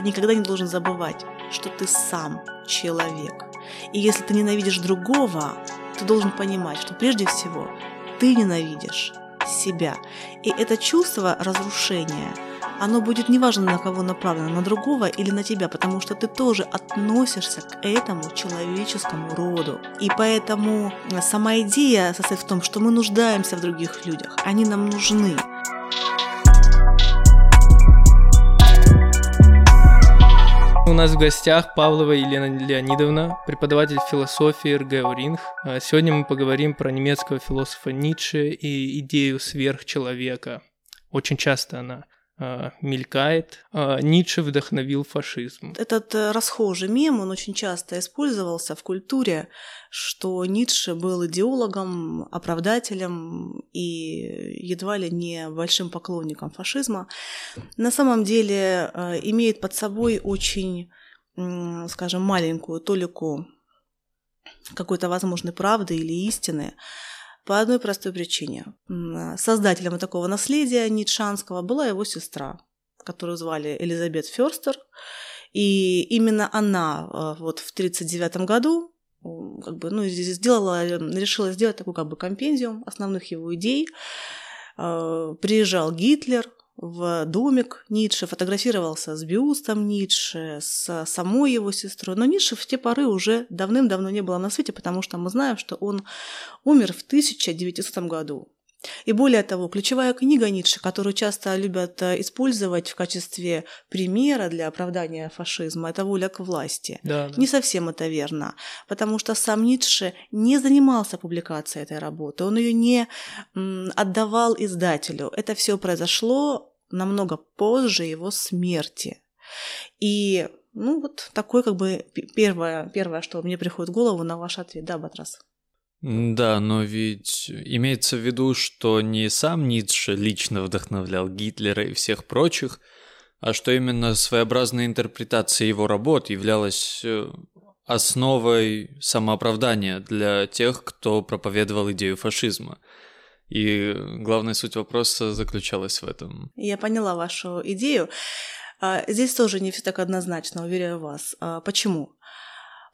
ты никогда не должен забывать, что ты сам человек. И если ты ненавидишь другого, ты должен понимать, что прежде всего ты ненавидишь себя. И это чувство разрушения, оно будет неважно на кого направлено, на другого или на тебя, потому что ты тоже относишься к этому человеческому роду. И поэтому сама идея состоит в том, что мы нуждаемся в других людях, они нам нужны. Нас в гостях Павлова Елена Леонидовна, преподаватель философии РГ Уринг. А сегодня мы поговорим про немецкого философа Ницше и идею сверхчеловека. Очень часто она мелькает. Э, Ницше вдохновил фашизм. Этот э, расхожий мем, он очень часто использовался в культуре, что Ницше был идеологом, оправдателем и едва ли не большим поклонником фашизма. На самом деле имеет под собой очень, скажем, маленькую толику какой-то возможной правды или истины, по одной простой причине. Создателем такого наследия ницшанского была его сестра, которую звали Элизабет Ферстер. И именно она э, вот в 1939 году как бы, ну, сделала, решила сделать такой как бы компендиум основных его идей. Э, приезжал Гитлер, в домик Ницше, фотографировался с бюстом Ницше, с самой его сестрой. Но Ницше в те поры уже давным-давно не было на свете, потому что мы знаем, что он умер в 1900 году. И более того, ключевая книга Ницше, которую часто любят э, использовать в качестве примера для оправдания фашизма, это «Воля к власти». Да, да. Не совсем это верно, потому что сам Ницше не занимался публикацией этой работы, он ее не отдавал издателю. Это все произошло намного позже его смерти. И, ну, вот такое как бы первое, первое, что мне приходит в голову на ваш ответ. Да, Батрас? Да, но ведь имеется в виду, что не сам Ницше лично вдохновлял Гитлера и всех прочих, а что именно своеобразная интерпретация его работ являлась э, основой самооправдания для тех, кто проповедовал идею фашизма. И главная суть вопроса заключалась в этом. Я поняла вашу идею. А, здесь тоже не все так однозначно, уверяю вас. А, почему?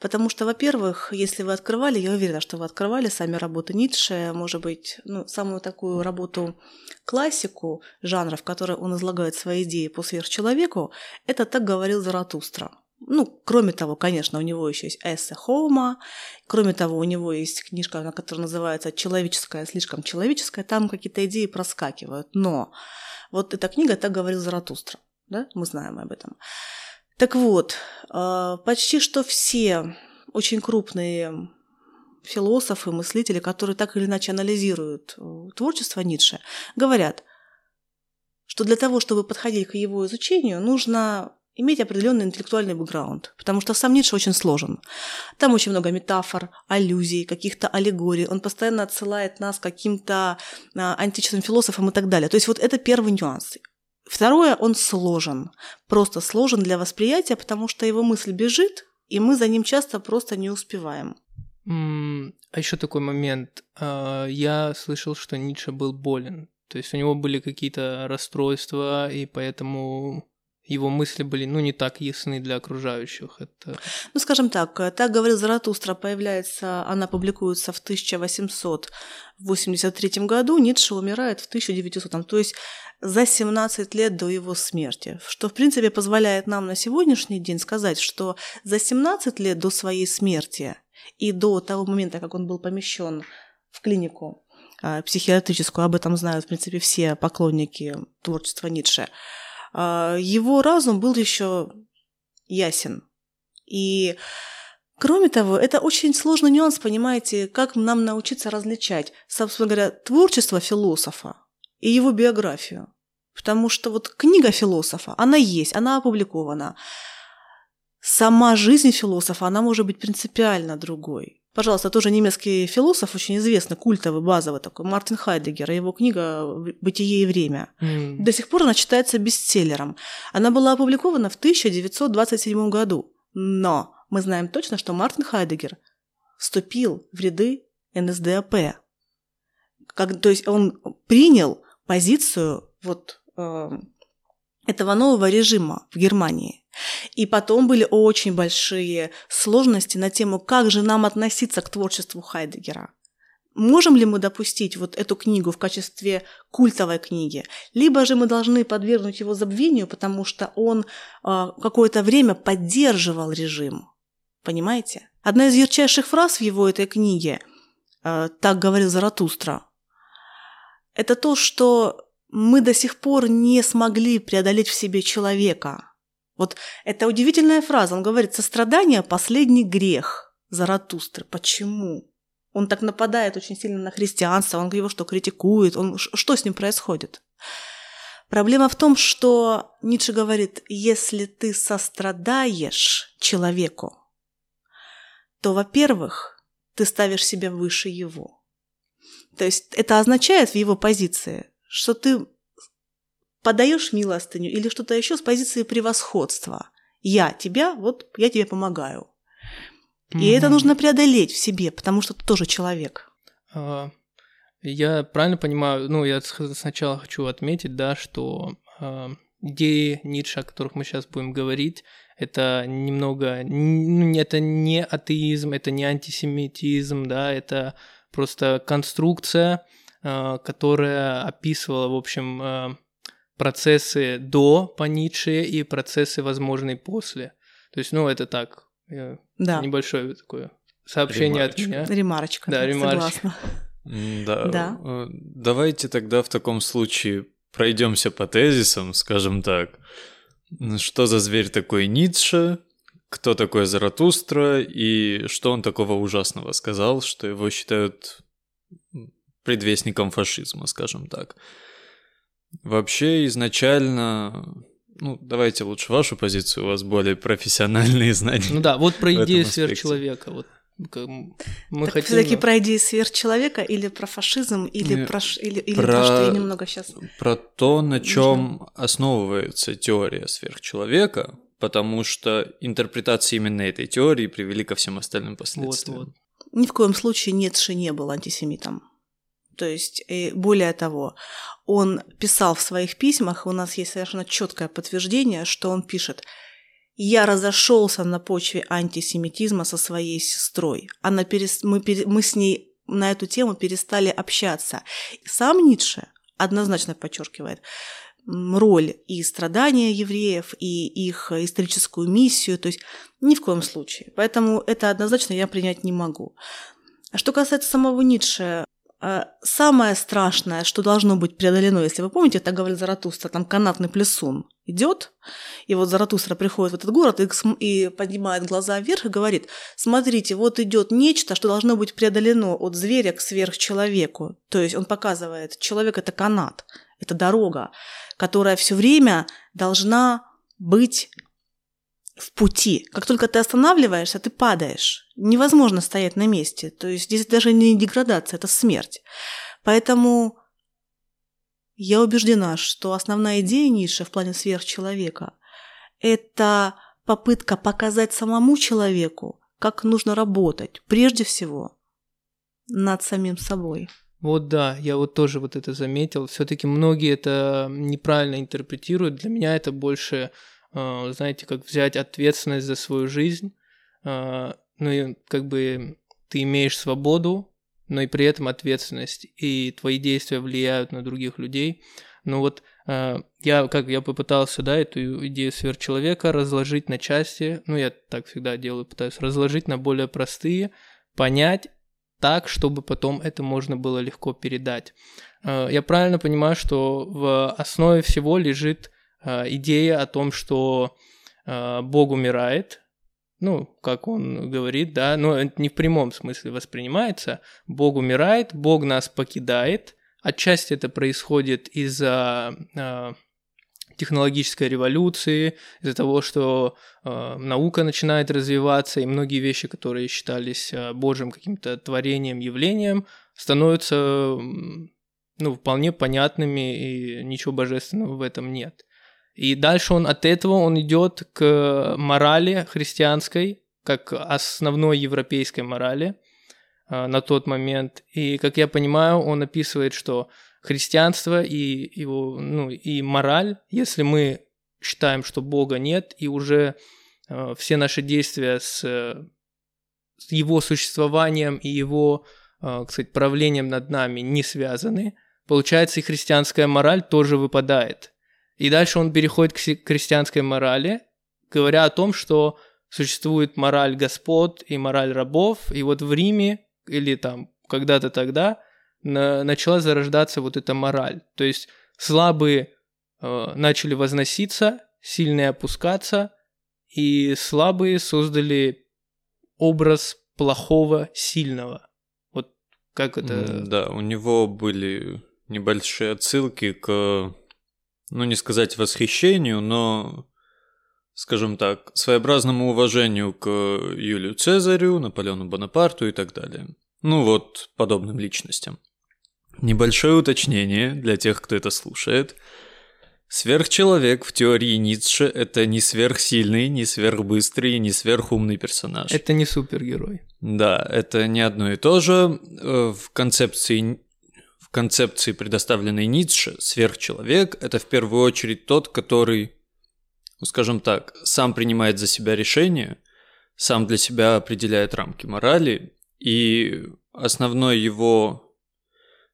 Потому что, во-первых, если вы открывали, я уверена, что вы открывали сами работы Ницше, может быть, ну, самую такую работу классику жанра, в которой он излагает свои идеи по сверхчеловеку, это «Так говорил Заратустра». Ну, кроме того, конечно, у него еще есть эссе Хоума, кроме того, у него есть книжка, которая называется «Человеческое, слишком человеческое», там какие-то идеи проскакивают. Но вот эта книга «Так говорил Заратустра», да, мы знаем об этом. Так вот, а, почти что все очень крупные философы, мыслители, которые так или иначе анализируют э, творчество Ницше, говорят, что для того, чтобы подходить к его изучению, нужно иметь определенный интеллектуальный бэкграунд, потому что сам Ницше очень сложен. Там очень много метафор, аллюзий, каких-то аллегорий. Он постоянно отсылает нас к каким-то а, античным философам и так далее. То есть вот это первый нюанс. Второе, он сложен. Просто сложен для восприятия, потому что его мысль бежит, и мы за ним часто просто не успеваем. А еще такой момент. А, я слышал, что Ницше был болен. То есть у него были какие-то расстройства, и поэтому его мысли были, ну, не так ясны для окружающих. Это... Ну, скажем так, так говорил Заратустра, появляется, она публикуется в 1883 году, Ницше умирает в 1900, то есть за 17 лет до его смерти, что, в принципе, позволяет нам на сегодняшний день сказать, что за 17 лет до своей смерти и до того момента, как он был помещен в клинику а, психиатрическую, об этом знают, в принципе, все поклонники творчества Ницше, его разум был еще ясен. И Кроме того, это очень сложный нюанс, понимаете, как нам научиться различать, собственно говоря, творчество философа и его биографию. Потому что вот книга философа, она есть, она опубликована. Сама жизнь философа, она может быть принципиально другой. Пожалуйста, тоже немецкий философ, очень известный, культовый, базовый такой, Мартин Хайдегер, его книга «Бытие и время». Mm. До сих пор она считается бестселлером. Она была опубликована в 1927 году. Но мы знаем точно, что Мартин Хайдегер вступил в ряды НСДАП. Как, то есть он принял позицию вот э, этого нового режима в Германии. И потом были очень большие сложности на тему, как же нам относиться к творчеству Хайдегера. Можем ли мы допустить вот эту книгу в качестве культовой книги, либо же мы должны подвергнуть его забвению, потому что он э, какое-то время поддерживал режим. Понимаете? Одна из ярчайших фраз в его этой книге, э, так говорил Заратустра, это то, что мы до сих пор не смогли преодолеть в себе человека. Вот это удивительная фраза. Он говорит, сострадание – последний грех Заратустры. Почему? Он так нападает очень сильно на христианство, он его что, критикует, он, что с ним происходит? Проблема в том, что Ницше говорит, если ты сострадаешь человеку, то, во-первых, ты ставишь себя выше его. То есть это означает в его позиции, что ты подаешь милостыню или что-то еще с позиции превосходства. Я тебя, вот я тебе помогаю. И mm-hmm. это нужно преодолеть в себе, потому что ты тоже человек. А, я правильно понимаю, ну, я сначала хочу отметить, да, что э, идеи Ницше, о которых мы сейчас будем говорить, это немного, ну, это не атеизм, это не антисемитизм, да, это просто конструкция, э, которая описывала, в общем, процессы до по Ницше и процессы возможные после. То есть, ну, это так, да. Небольшое такое сообщение ремарочка. от меня. Ремарочка. Да, ремарочка. Да. да. Э, давайте тогда в таком случае пройдемся по тезисам, скажем так. Что за зверь такой Ницше? Кто такой Заратустра? И что он такого ужасного сказал, что его считают предвестником фашизма, скажем так. Вообще, изначально ну, давайте лучше вашу позицию, у вас более профессиональные знания. Ну да, вот про идею сверхчеловека. Вот мы так хотим... все-таки про идею сверхчеловека или про фашизм, или Не, про, или, или про... то, что я немного сейчас... Про то, на чем основывается теория сверхчеловека, потому что интерпретации именно этой теории привели ко всем остальным последствиям. Вот, вот. Ни в коем случае Ницше не был антисемитом. То есть, более того, он писал в своих письмах, у нас есть совершенно четкое подтверждение, что он пишет «Я разошелся на почве антисемитизма со своей сестрой. Она перес... мы, пере... мы с ней на эту тему перестали общаться». Сам Ницше однозначно подчеркивает роль и страдания евреев, и их историческую миссию, то есть ни в коем случае. Поэтому это однозначно я принять не могу. Что касается самого Ницше, самое страшное, что должно быть преодолено, если вы помните, это говорил Заратустра, там канатный плесун идет, и вот Заратустра приходит в этот город и, и поднимает глаза вверх и говорит, смотрите, вот идет нечто, что должно быть преодолено от зверя к сверхчеловеку. То есть он показывает, человек – это канат, это дорога, которая все время должна быть в пути. Как только ты останавливаешься, ты падаешь. Невозможно стоять на месте. То есть здесь даже не деградация, это смерть. Поэтому я убеждена, что основная идея Ницше в плане сверхчеловека – это попытка показать самому человеку, как нужно работать, прежде всего, над самим собой. Вот да, я вот тоже вот это заметил. Все-таки многие это неправильно интерпретируют. Для меня это больше знаете, как взять ответственность за свою жизнь, а, ну и как бы ты имеешь свободу, но и при этом ответственность, и твои действия влияют на других людей. Ну вот а, я как я попытался, да, эту идею сверхчеловека разложить на части, ну я так всегда делаю, пытаюсь разложить на более простые, понять так, чтобы потом это можно было легко передать. Я правильно понимаю, что в основе всего лежит идея о том, что э, Бог умирает, ну, как он говорит, да, но это не в прямом смысле воспринимается. Бог умирает, Бог нас покидает. Отчасти это происходит из-за э, технологической революции, из-за того, что э, наука начинает развиваться, и многие вещи, которые считались э, Божьим каким-то творением, явлением, становятся ну, вполне понятными, и ничего божественного в этом нет. И дальше он от этого он идет к морали христианской, как основной европейской морали э, на тот момент. И, как я понимаю, он описывает, что христианство и его, ну, и мораль, если мы считаем, что Бога нет, и уже э, все наши действия с, с его существованием и его, э, кстати, правлением над нами не связаны, получается и христианская мораль тоже выпадает. И дальше он переходит к христианской морали, говоря о том, что существует мораль господ и мораль рабов, и вот в Риме или там когда-то тогда на, начала зарождаться вот эта мораль. То есть слабые э, начали возноситься, сильные опускаться, и слабые создали образ плохого сильного. Вот как это... Да, у него были небольшие отсылки к, ну не сказать восхищению, но, скажем так, своеобразному уважению к Юлию Цезарю, Наполеону Бонапарту и так далее. Ну вот, подобным личностям. Небольшое уточнение для тех, кто это слушает. Сверхчеловек в теории Ницше – это не сверхсильный, не сверхбыстрый, не сверхумный персонаж. Это не супергерой. Да, это не одно и то же. Э, в концепции, в концепции, предоставленной Ницше, сверхчеловек – это в первую очередь тот, который, ну, скажем так, сам принимает за себя решения, сам для себя определяет рамки морали, и основной его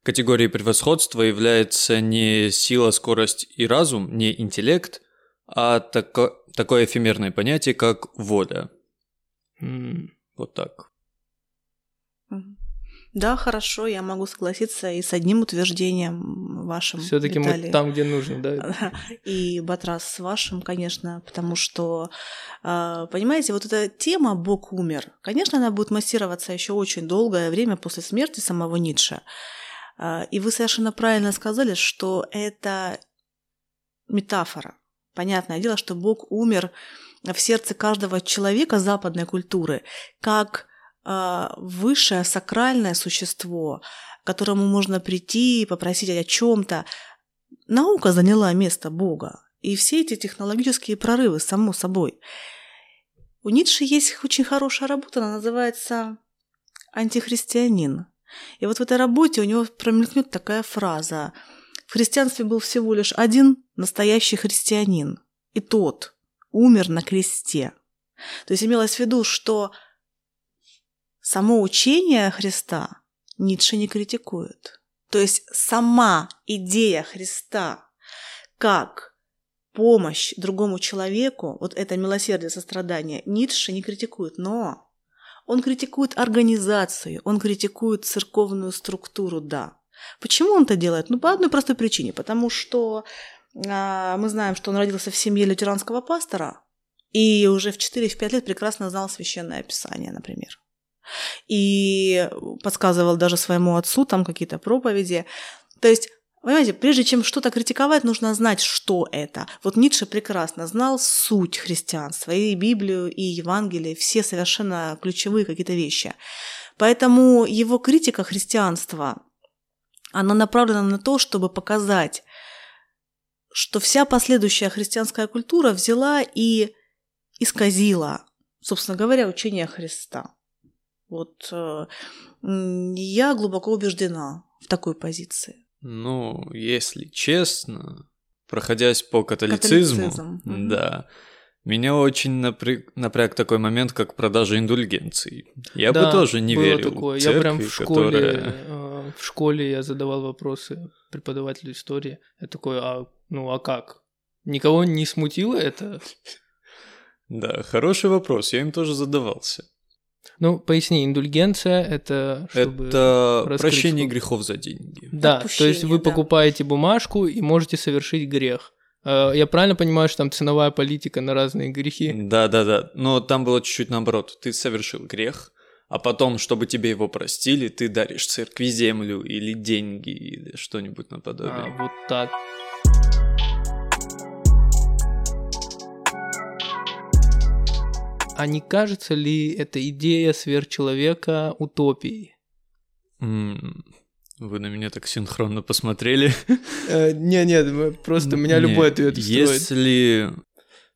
Категорией превосходства является не сила, скорость и разум, не интеллект, а тако, такое эфемерное понятие, как воля. Mm. Вот так. Да, хорошо, я могу согласиться и с одним утверждением вашим. Все-таки мы там, где нужно, да. И Батрас с вашим, конечно, потому что, а, понимаете, вот эта тема Бог умер, конечно, она будет массироваться еще очень долгое время после смерти самого Ницше. А, и вы совершенно правильно сказали, что это метафора. Понятное дело, что Бог умер в сердце каждого человека западной культуры как высшее сакральное существо, к которому можно прийти и попросить о чем-то. Наука заняла место Бога. И все эти технологические прорывы, само собой. У Ницше есть очень хорошая работа, она называется «Антихристианин». И вот в этой работе у него промелькнет такая фраза. В христианстве был всего лишь один настоящий христианин. И тот умер на кресте. То есть имелось в виду, что само учение Христа Ницше не критикует. То есть сама идея Христа как помощь другому человеку, вот это милосердие, сострадание, Ницше не критикует, но он критикует организацию, он критикует церковную структуру, да. Почему он это делает? Ну, по одной простой причине. Потому что а, мы знаем, что он родился в семье лютеранского пастора и уже в 4-5 лет прекрасно знал священное писание, например. И подсказывал даже своему отцу там какие-то проповеди. То есть Понимаете, прежде чем что-то критиковать, нужно знать, что это. Вот Ницше прекрасно знал суть христианства, и Библию, и Евангелие, все совершенно ключевые какие-то вещи. Поэтому его критика христианства, она направлена на то, чтобы показать, что вся последующая христианская культура взяла и исказила, собственно говоря, учение Христа. Вот э, я глубоко убеждена в такой позиции. Ну, если честно, проходясь по католицизму, Католицизм. да, меня очень напряг, напряг такой момент, как продажа индульгенций. Я да, бы тоже не было верил. Такое. Церкви, я прям в школе, которая... э, в школе я задавал вопросы преподавателю истории. Я такой, а ну а как? Никого не смутило это? Да, хороший вопрос, я им тоже задавался. Ну, поясни, индульгенция это чтобы Это прощение грехов за деньги. Да, Отпущение, то есть вы да. покупаете бумажку и можете совершить грех. Э, я правильно понимаю, что там ценовая политика на разные грехи? Да, да, да. Но там было чуть-чуть наоборот. Ты совершил грех, а потом, чтобы тебе его простили, ты даришь церкви землю или деньги или что-нибудь наподобие. А, вот так. А не кажется ли эта идея сверхчеловека утопией? Вы на меня так синхронно посмотрели. Э, не, нет, просто меня любой ответ устроит. Если...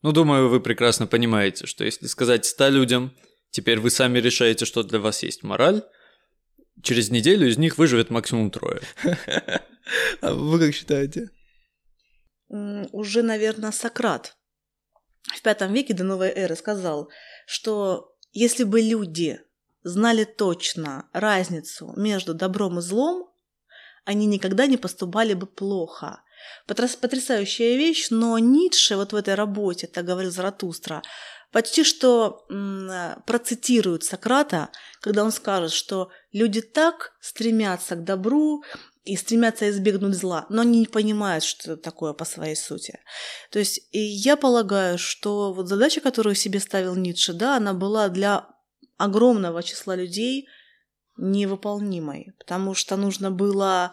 Ну, думаю, вы прекрасно понимаете, что если сказать ста людям, теперь вы сами решаете, что для вас есть мораль, через неделю из них выживет максимум трое. А вы как считаете? Уже, наверное, Сократ в пятом веке до новой эры сказал, что если бы люди знали точно разницу между добром и злом, они никогда не поступали бы плохо. Потрясающая вещь, но Ницше вот в этой работе, так говорил Заратустра, почти что процитирует Сократа, когда он скажет, что люди так стремятся к добру и стремятся избегнуть зла, но они не понимают, что это такое по своей сути. То есть и я полагаю, что вот задача, которую себе ставил Ницше, да, она была для огромного числа людей невыполнимой, потому что нужно было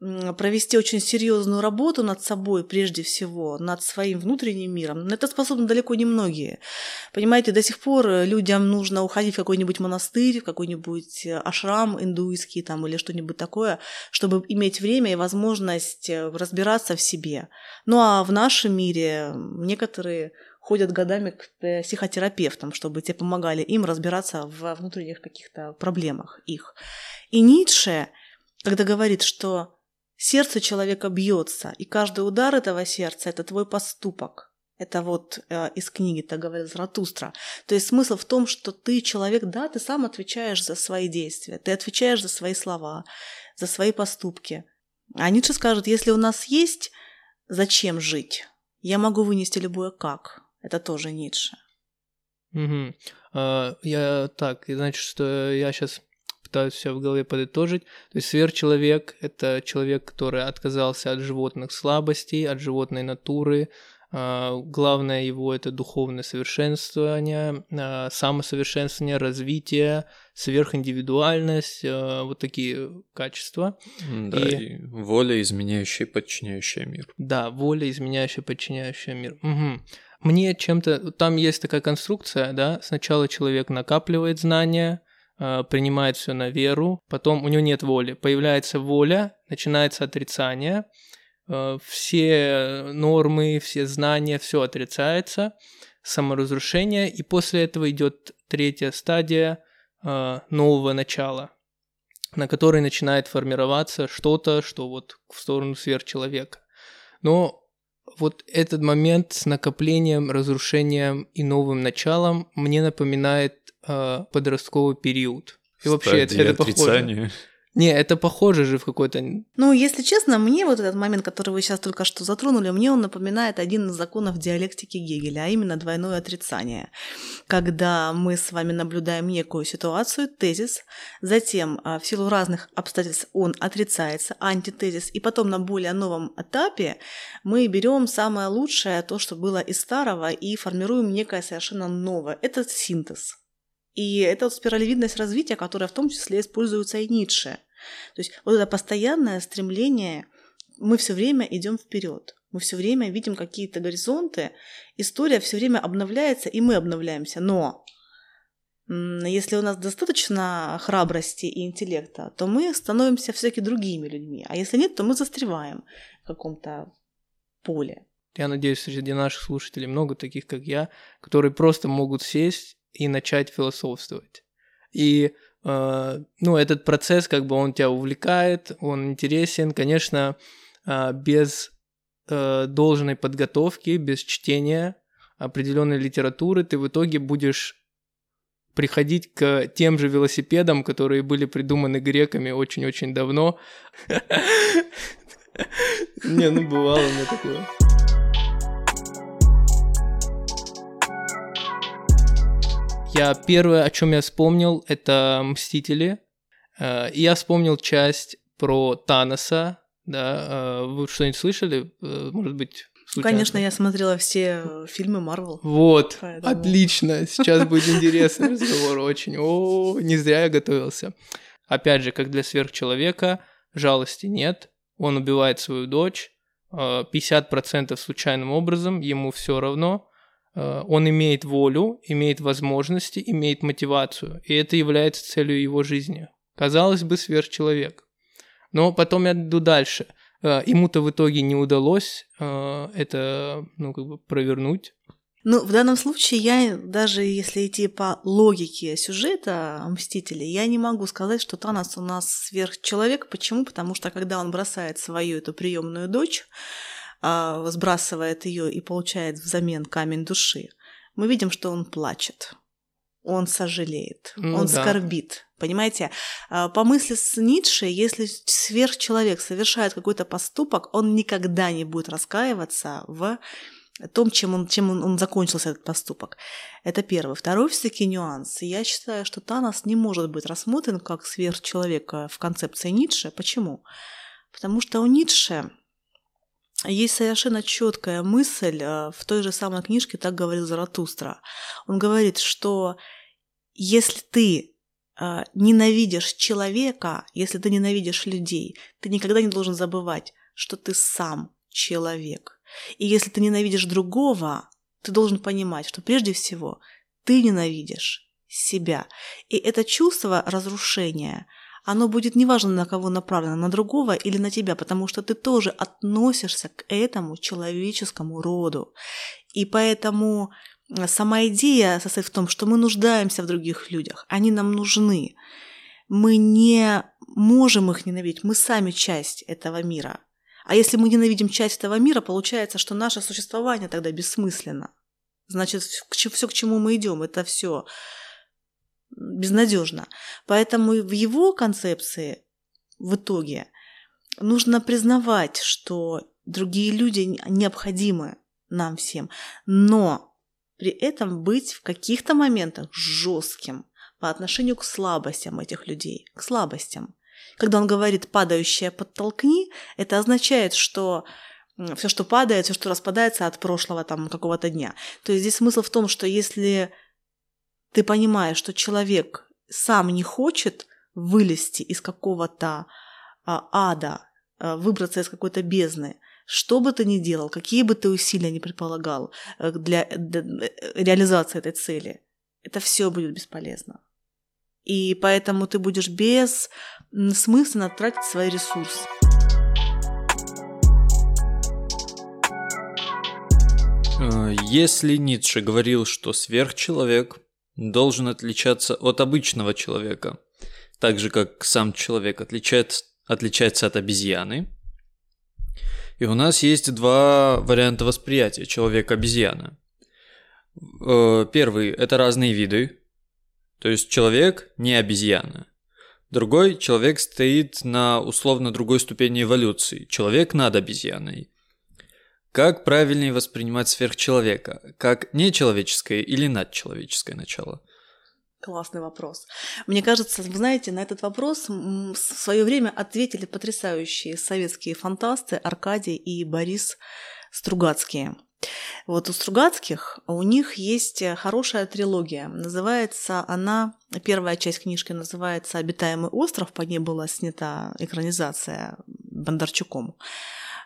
провести очень серьезную работу над собой прежде всего, над своим внутренним миром. Но это способны далеко не многие. Понимаете, до сих пор людям нужно уходить в какой-нибудь монастырь, в какой-нибудь ашрам индуйский там, или что-нибудь такое, чтобы иметь время и возможность э, разбираться в себе. Ну а в нашем мире некоторые ходят годами к психотерапевтам, чтобы те помогали им разбираться в внутренних каких-то проблемах их. И Ницше, когда говорит, что Сердце человека бьется, и каждый удар этого сердца – это твой поступок. Это вот э, из книги, так говорит Заратустра. То есть смысл в том, что ты человек, да, ты сам отвечаешь за свои действия, ты отвечаешь за свои слова, за свои поступки. А Ницше скажет, если у нас есть зачем жить, я могу вынести любое как. Это тоже Ницше. Угу. А, я так, значит, что я сейчас пытаюсь все в голове подытожить. То есть сверхчеловек – это человек, который отказался от животных слабостей, от животной натуры. А, главное его – это духовное совершенствование, а, самосовершенствование, развитие, сверхиндивидуальность, а, вот такие качества. Да, и... и воля, изменяющая и подчиняющая мир. Да, воля, изменяющая, подчиняющая мир. Угу. Мне чем-то... Там есть такая конструкция, да, сначала человек накапливает знания, принимает все на веру, потом у него нет воли, появляется воля, начинается отрицание, э, все нормы, все знания, все отрицается, саморазрушение, и после этого идет третья стадия э, нового начала, на которой начинает формироваться что-то, что вот в сторону сверхчеловека. Но вот этот момент с накоплением, разрушением и новым началом мне напоминает э, подростковый период. И вообще это, это похоже. Не, это похоже же в какой-то... Ну, если честно, мне вот этот момент, который вы сейчас только что затронули, мне он напоминает один из законов диалектики Гегеля, а именно двойное отрицание. Когда мы с вами наблюдаем некую ситуацию, тезис, затем а, в силу разных обстоятельств он отрицается, антитезис, и потом на более новом этапе мы берем самое лучшее, то, что было из старого, и формируем некое совершенно новое. Это синтез. И это вот спиралевидность развития, которая в том числе используется и Ницше. То есть вот это постоянное стремление, мы все время идем вперед. Мы все время видим какие-то горизонты, история все время обновляется, и мы обновляемся. Но если у нас достаточно храбрости и интеллекта, то мы становимся все-таки другими людьми. А если нет, то мы застреваем в каком-то поле. Я надеюсь, среди наших слушателей много таких, как я, которые просто могут сесть и начать философствовать. И э, ну, этот процесс, как бы он тебя увлекает, он интересен, конечно, э, без э, должной подготовки, без чтения определенной литературы, ты в итоге будешь приходить к тем же велосипедам, которые были придуманы греками очень-очень давно. Не, ну бывало меня такое. Я первое, о чем я вспомнил, это Мстители. Э, и я вспомнил часть про Таноса. Да, э, вы что-нибудь слышали? Э, может быть, Случайно. Конечно, я смотрела все фильмы Марвел. Вот, поэтому... отлично. Сейчас будет интересный разговор очень. О, не зря я готовился. Опять же, как для сверхчеловека, жалости нет. Он убивает свою дочь. 50% случайным образом, ему все равно. Э, он имеет волю, имеет возможности, имеет мотивацию, и это является целью его жизни. Казалось бы, сверхчеловек. Но потом я иду дальше. Э, ему-то в итоге не удалось э, это ну, как бы провернуть. Ну, в данном случае я, даже если идти по логике сюжета «Мстителей», я не могу сказать, что Танос у нас сверхчеловек. Почему? Потому что когда он бросает свою эту приемную дочь, сбрасывает ее и получает взамен камень души, мы видим, что он плачет, он сожалеет, ну, он да. скорбит. Понимаете, а, по мысли с Ницше, если сверхчеловек совершает какой-то поступок, он никогда не будет раскаиваться в том, чем он, чем он, он закончился, этот поступок. Это первый. Второй все-таки нюанс. Я считаю, что Танос не может быть рассмотрен как сверхчеловек в концепции Ницше. Почему? Потому что у Ницше есть совершенно четкая мысль э, в той же самой книжке «Так говорил Заратустра». Он говорит, что если ты э, ненавидишь человека, если ты ненавидишь людей, ты никогда не должен забывать, что ты сам человек. И если ты ненавидишь другого, ты должен понимать, что прежде всего ты ненавидишь себя. И это чувство разрушения – оно будет неважно на кого направлено, на другого или на тебя, потому что ты тоже относишься к этому человеческому роду. И поэтому э, сама идея состоит в том, что мы нуждаемся в других людях, они нам нужны. Мы не можем их ненавидеть, мы сами часть этого мира. А если мы ненавидим часть этого мира, получается, что наше существование тогда бессмысленно. Значит, все, к чему мы идем, это все безнадежно. Поэтому в его концепции в итоге нужно признавать, что другие люди необходимы нам всем, но при этом быть в каких-то моментах жестким по отношению к слабостям этих людей, к слабостям. Когда он говорит «падающее подтолкни», это означает, что все, что падает, все, что распадается от прошлого там какого-то дня. То есть здесь смысл в том, что если ты понимаешь, что человек сам не хочет вылезти из какого-то а, ада, а, выбраться из какой-то бездны, что бы ты ни делал, какие бы ты усилия ни предполагал э, для, э, реализации этой цели, это все будет бесполезно. И поэтому ты будешь бессмысленно тратить свои ресурсы. Э, если Ницше говорил, что сверхчеловек должен отличаться от обычного человека, так же как сам человек отличается, отличается от обезьяны. И у нас есть два варианта восприятия человека-обезьяна. Э, первый – это разные виды, то есть человек не обезьяна. Другой – человек стоит на условно другой ступени эволюции, человек над обезьяной. Как правильнее воспринимать сверхчеловека? Как нечеловеческое или надчеловеческое начало? Классный вопрос. Мне кажется, вы знаете, на этот вопрос в свое время ответили потрясающие советские фантасты Аркадий и Борис Стругацкие. Вот у Стругацких у них есть хорошая трилогия. Называется она, первая часть книжки называется «Обитаемый остров», по ней была снята экранизация Бондарчуком.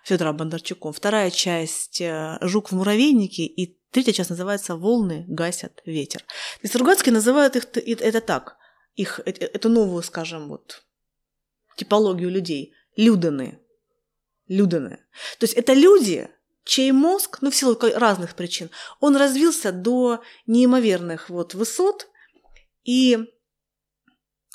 Федора Бондарчуком. Вторая часть э, «Жук в муравейнике» и третья часть называется «Волны гасят ветер». И Стругацкие называют их это так, их, э, э, эту новую, скажем, вот типологию людей. Люданы. Люданы. То есть это люди, чей мозг, ну в силу разных причин, он развился до неимоверных вот высот, и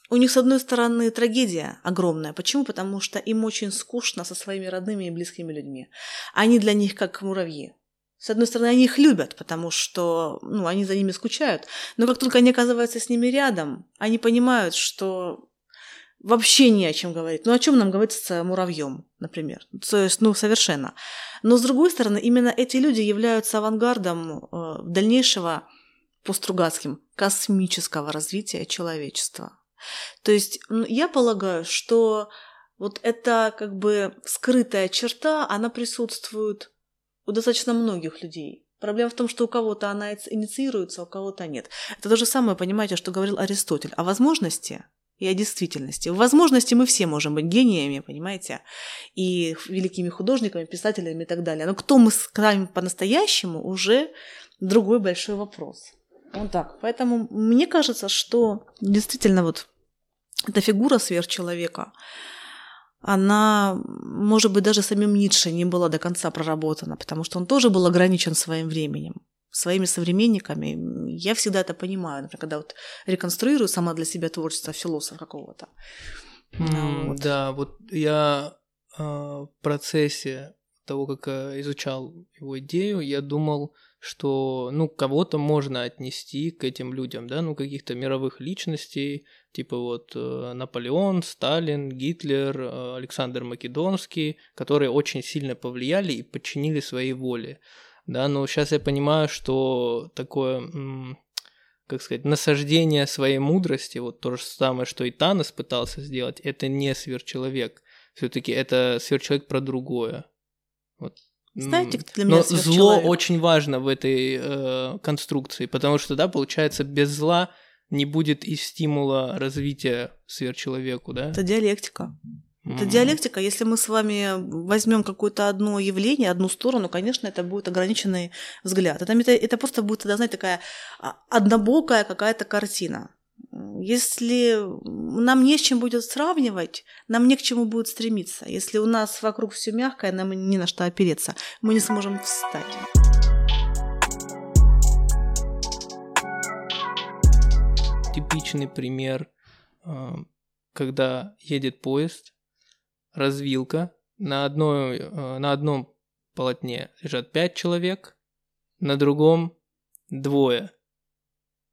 у них, с одной стороны, трагедия огромная. Почему? Потому что им очень скучно со своими родными и близкими людьми. Они для них как муравьи. С одной стороны, они их любят, потому что ну, они за ними скучают. Но как только они оказываются с ними рядом, они понимают, что вообще не о чем говорить. Ну, о чем нам говорить с муравьем, например? То есть, ну, совершенно. Но, с другой стороны, именно эти люди являются авангардом э, дальнейшего по Стругацким космического развития человечества. То есть я полагаю, что вот эта как бы скрытая черта, она присутствует у достаточно многих людей. Проблема в том, что у кого-то она инициируется, а у кого-то нет. Это то же самое, понимаете, что говорил Аристотель. О возможности и о действительности. В возможности мы все можем быть гениями, понимаете, и великими художниками, писателями и так далее. Но кто мы с нами по-настоящему, уже другой большой вопрос. Вот так. Поэтому мне кажется, что действительно вот эта фигура сверхчеловека, она, может быть, даже самим Ницше не была до конца проработана, потому что он тоже был ограничен своим временем, своими современниками. Я всегда это понимаю, например, когда вот реконструирую сама для себя творчество философа какого-то. Mm, вот. Да, вот я э, в процессе того, как э, изучал его идею, я думал, что, ну, кого-то можно отнести к этим людям, да, ну, каких-то мировых личностей, типа вот э, Наполеон, Сталин, Гитлер, э, Александр Македонский, которые очень сильно повлияли и подчинили своей воле, да, но сейчас я понимаю, что такое, как сказать, насаждение своей мудрости, вот то же самое, что и Танос пытался сделать, это не сверхчеловек, все-таки это сверхчеловек про другое, вот знаете, кто для меня Но зло очень важно в этой э, конструкции, потому что, да, получается, без зла не будет и стимула развития сверхчеловеку, да? Это диалектика. Это диалектика. Если мы с вами возьмем какое-то одно явление, одну сторону, конечно, это будет ограниченный взгляд. Это, это, это просто будет, тогда, знаете, такая а, однобокая какая-то картина. Если нам не с чем будет сравнивать, нам не к чему будет стремиться. Если у нас вокруг все мягкое, нам не на что опереться, мы не сможем встать. Типичный пример, а, когда едет поезд, развилка, на, одной, а, на одном полотне лежат пять человек, на другом двое.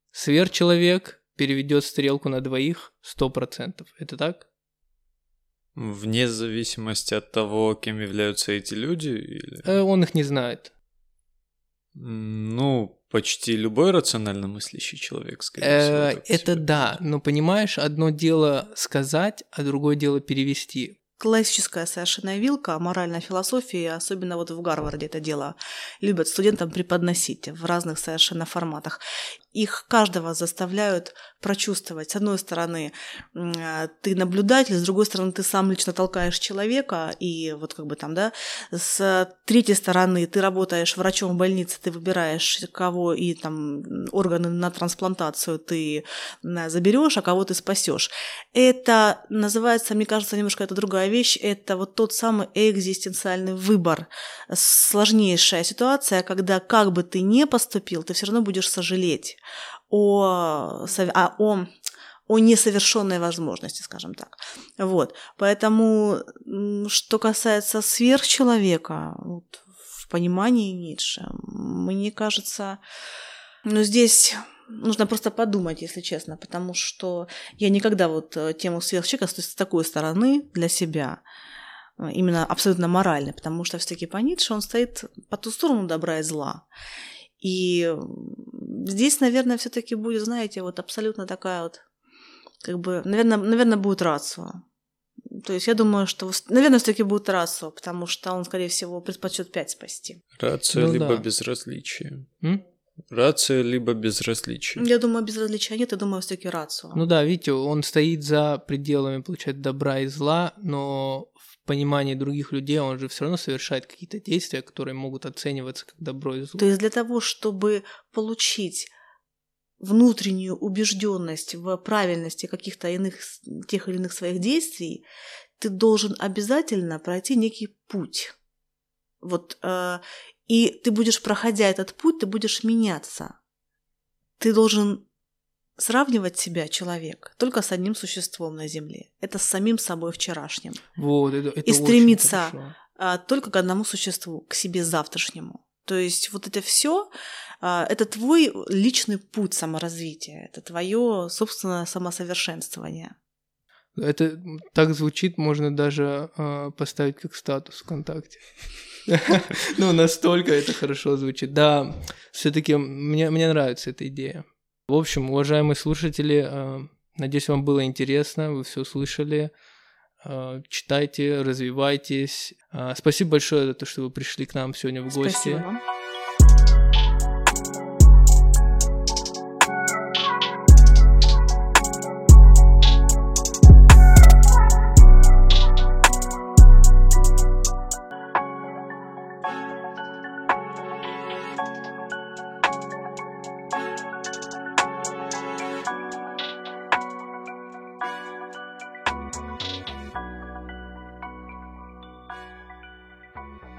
Сверхчеловек переведет стрелку на двоих 100%. Это так? Вне зависимости от того, кем являются эти люди? Или... Э, он их не знает. Ну, почти любой рационально мыслящий человек, скорее э, всего. Это да, но понимаешь, одно дело сказать, а другое дело перевести классическая совершенно вилка моральной философии, особенно вот в Гарварде это дело любят студентам преподносить в разных совершенно форматах. Их каждого заставляют прочувствовать. С одной стороны, а, ты наблюдатель, с другой стороны, ты сам лично толкаешь человека, и вот как бы там, да, с третьей стороны, ты работаешь врачом в больнице, ты выбираешь, кого и там органы на трансплантацию ты заберешь, а кого ты спасешь. Это называется, мне кажется, немножко это другая вещь, это вот тот самый экзистенциальный выбор. Сложнейшая ситуация, когда как бы ты ни поступил, ты все равно будешь сожалеть о, а, о, о несовершенной возможности, скажем так. Вот. Поэтому, что касается сверхчеловека, вот, в понимании Ницше, мне кажется, ну, здесь нужно просто подумать, если честно, потому что я никогда вот э, тему сверхчеловека с такой стороны для себя э, именно абсолютно моральной, потому что все-таки по Ницше он стоит по ту сторону добра и зла. И здесь, наверное, все-таки будет, знаете, вот абсолютно такая вот, как бы, наверное, наверное, будет рацио. То есть я думаю, что, наверное, все-таки будет рацио, потому что он, скорее всего, предпочет пять спасти. Рацио ну, либо да. безразличие. М? Рация либо безразличие. Я думаю, безразличия нет, я думаю, все-таки рацио. Ну да, видите, он стоит за пределами, получается, добра и зла, но понимании других людей он же все равно совершает какие-то действия, которые могут оцениваться как добро и зло. То есть для того, чтобы получить внутреннюю убежденность в правильности каких-то иных тех или иных своих действий, ты должен обязательно пройти некий путь. Вот, э, и ты будешь, проходя этот путь, ты будешь меняться. Ты должен сравнивать себя человек только с одним существом на Земле. Это с самим собой вчерашним. Вот, это, это и стремиться а, только к одному существу, к себе завтрашнему. То есть вот это все, а, это твой личный путь саморазвития, это твое собственное самосовершенствование. Это так звучит, можно даже э, поставить как статус ВКонтакте. Ну, настолько это хорошо звучит. Да, все-таки мне, мне нравится эта идея. В общем, уважаемые слушатели, э, надеюсь, вам было интересно, вы все слышали. Э, читайте, развивайтесь. Э, спасибо большое за то, что вы пришли к нам сегодня в гости. Спасибо вам.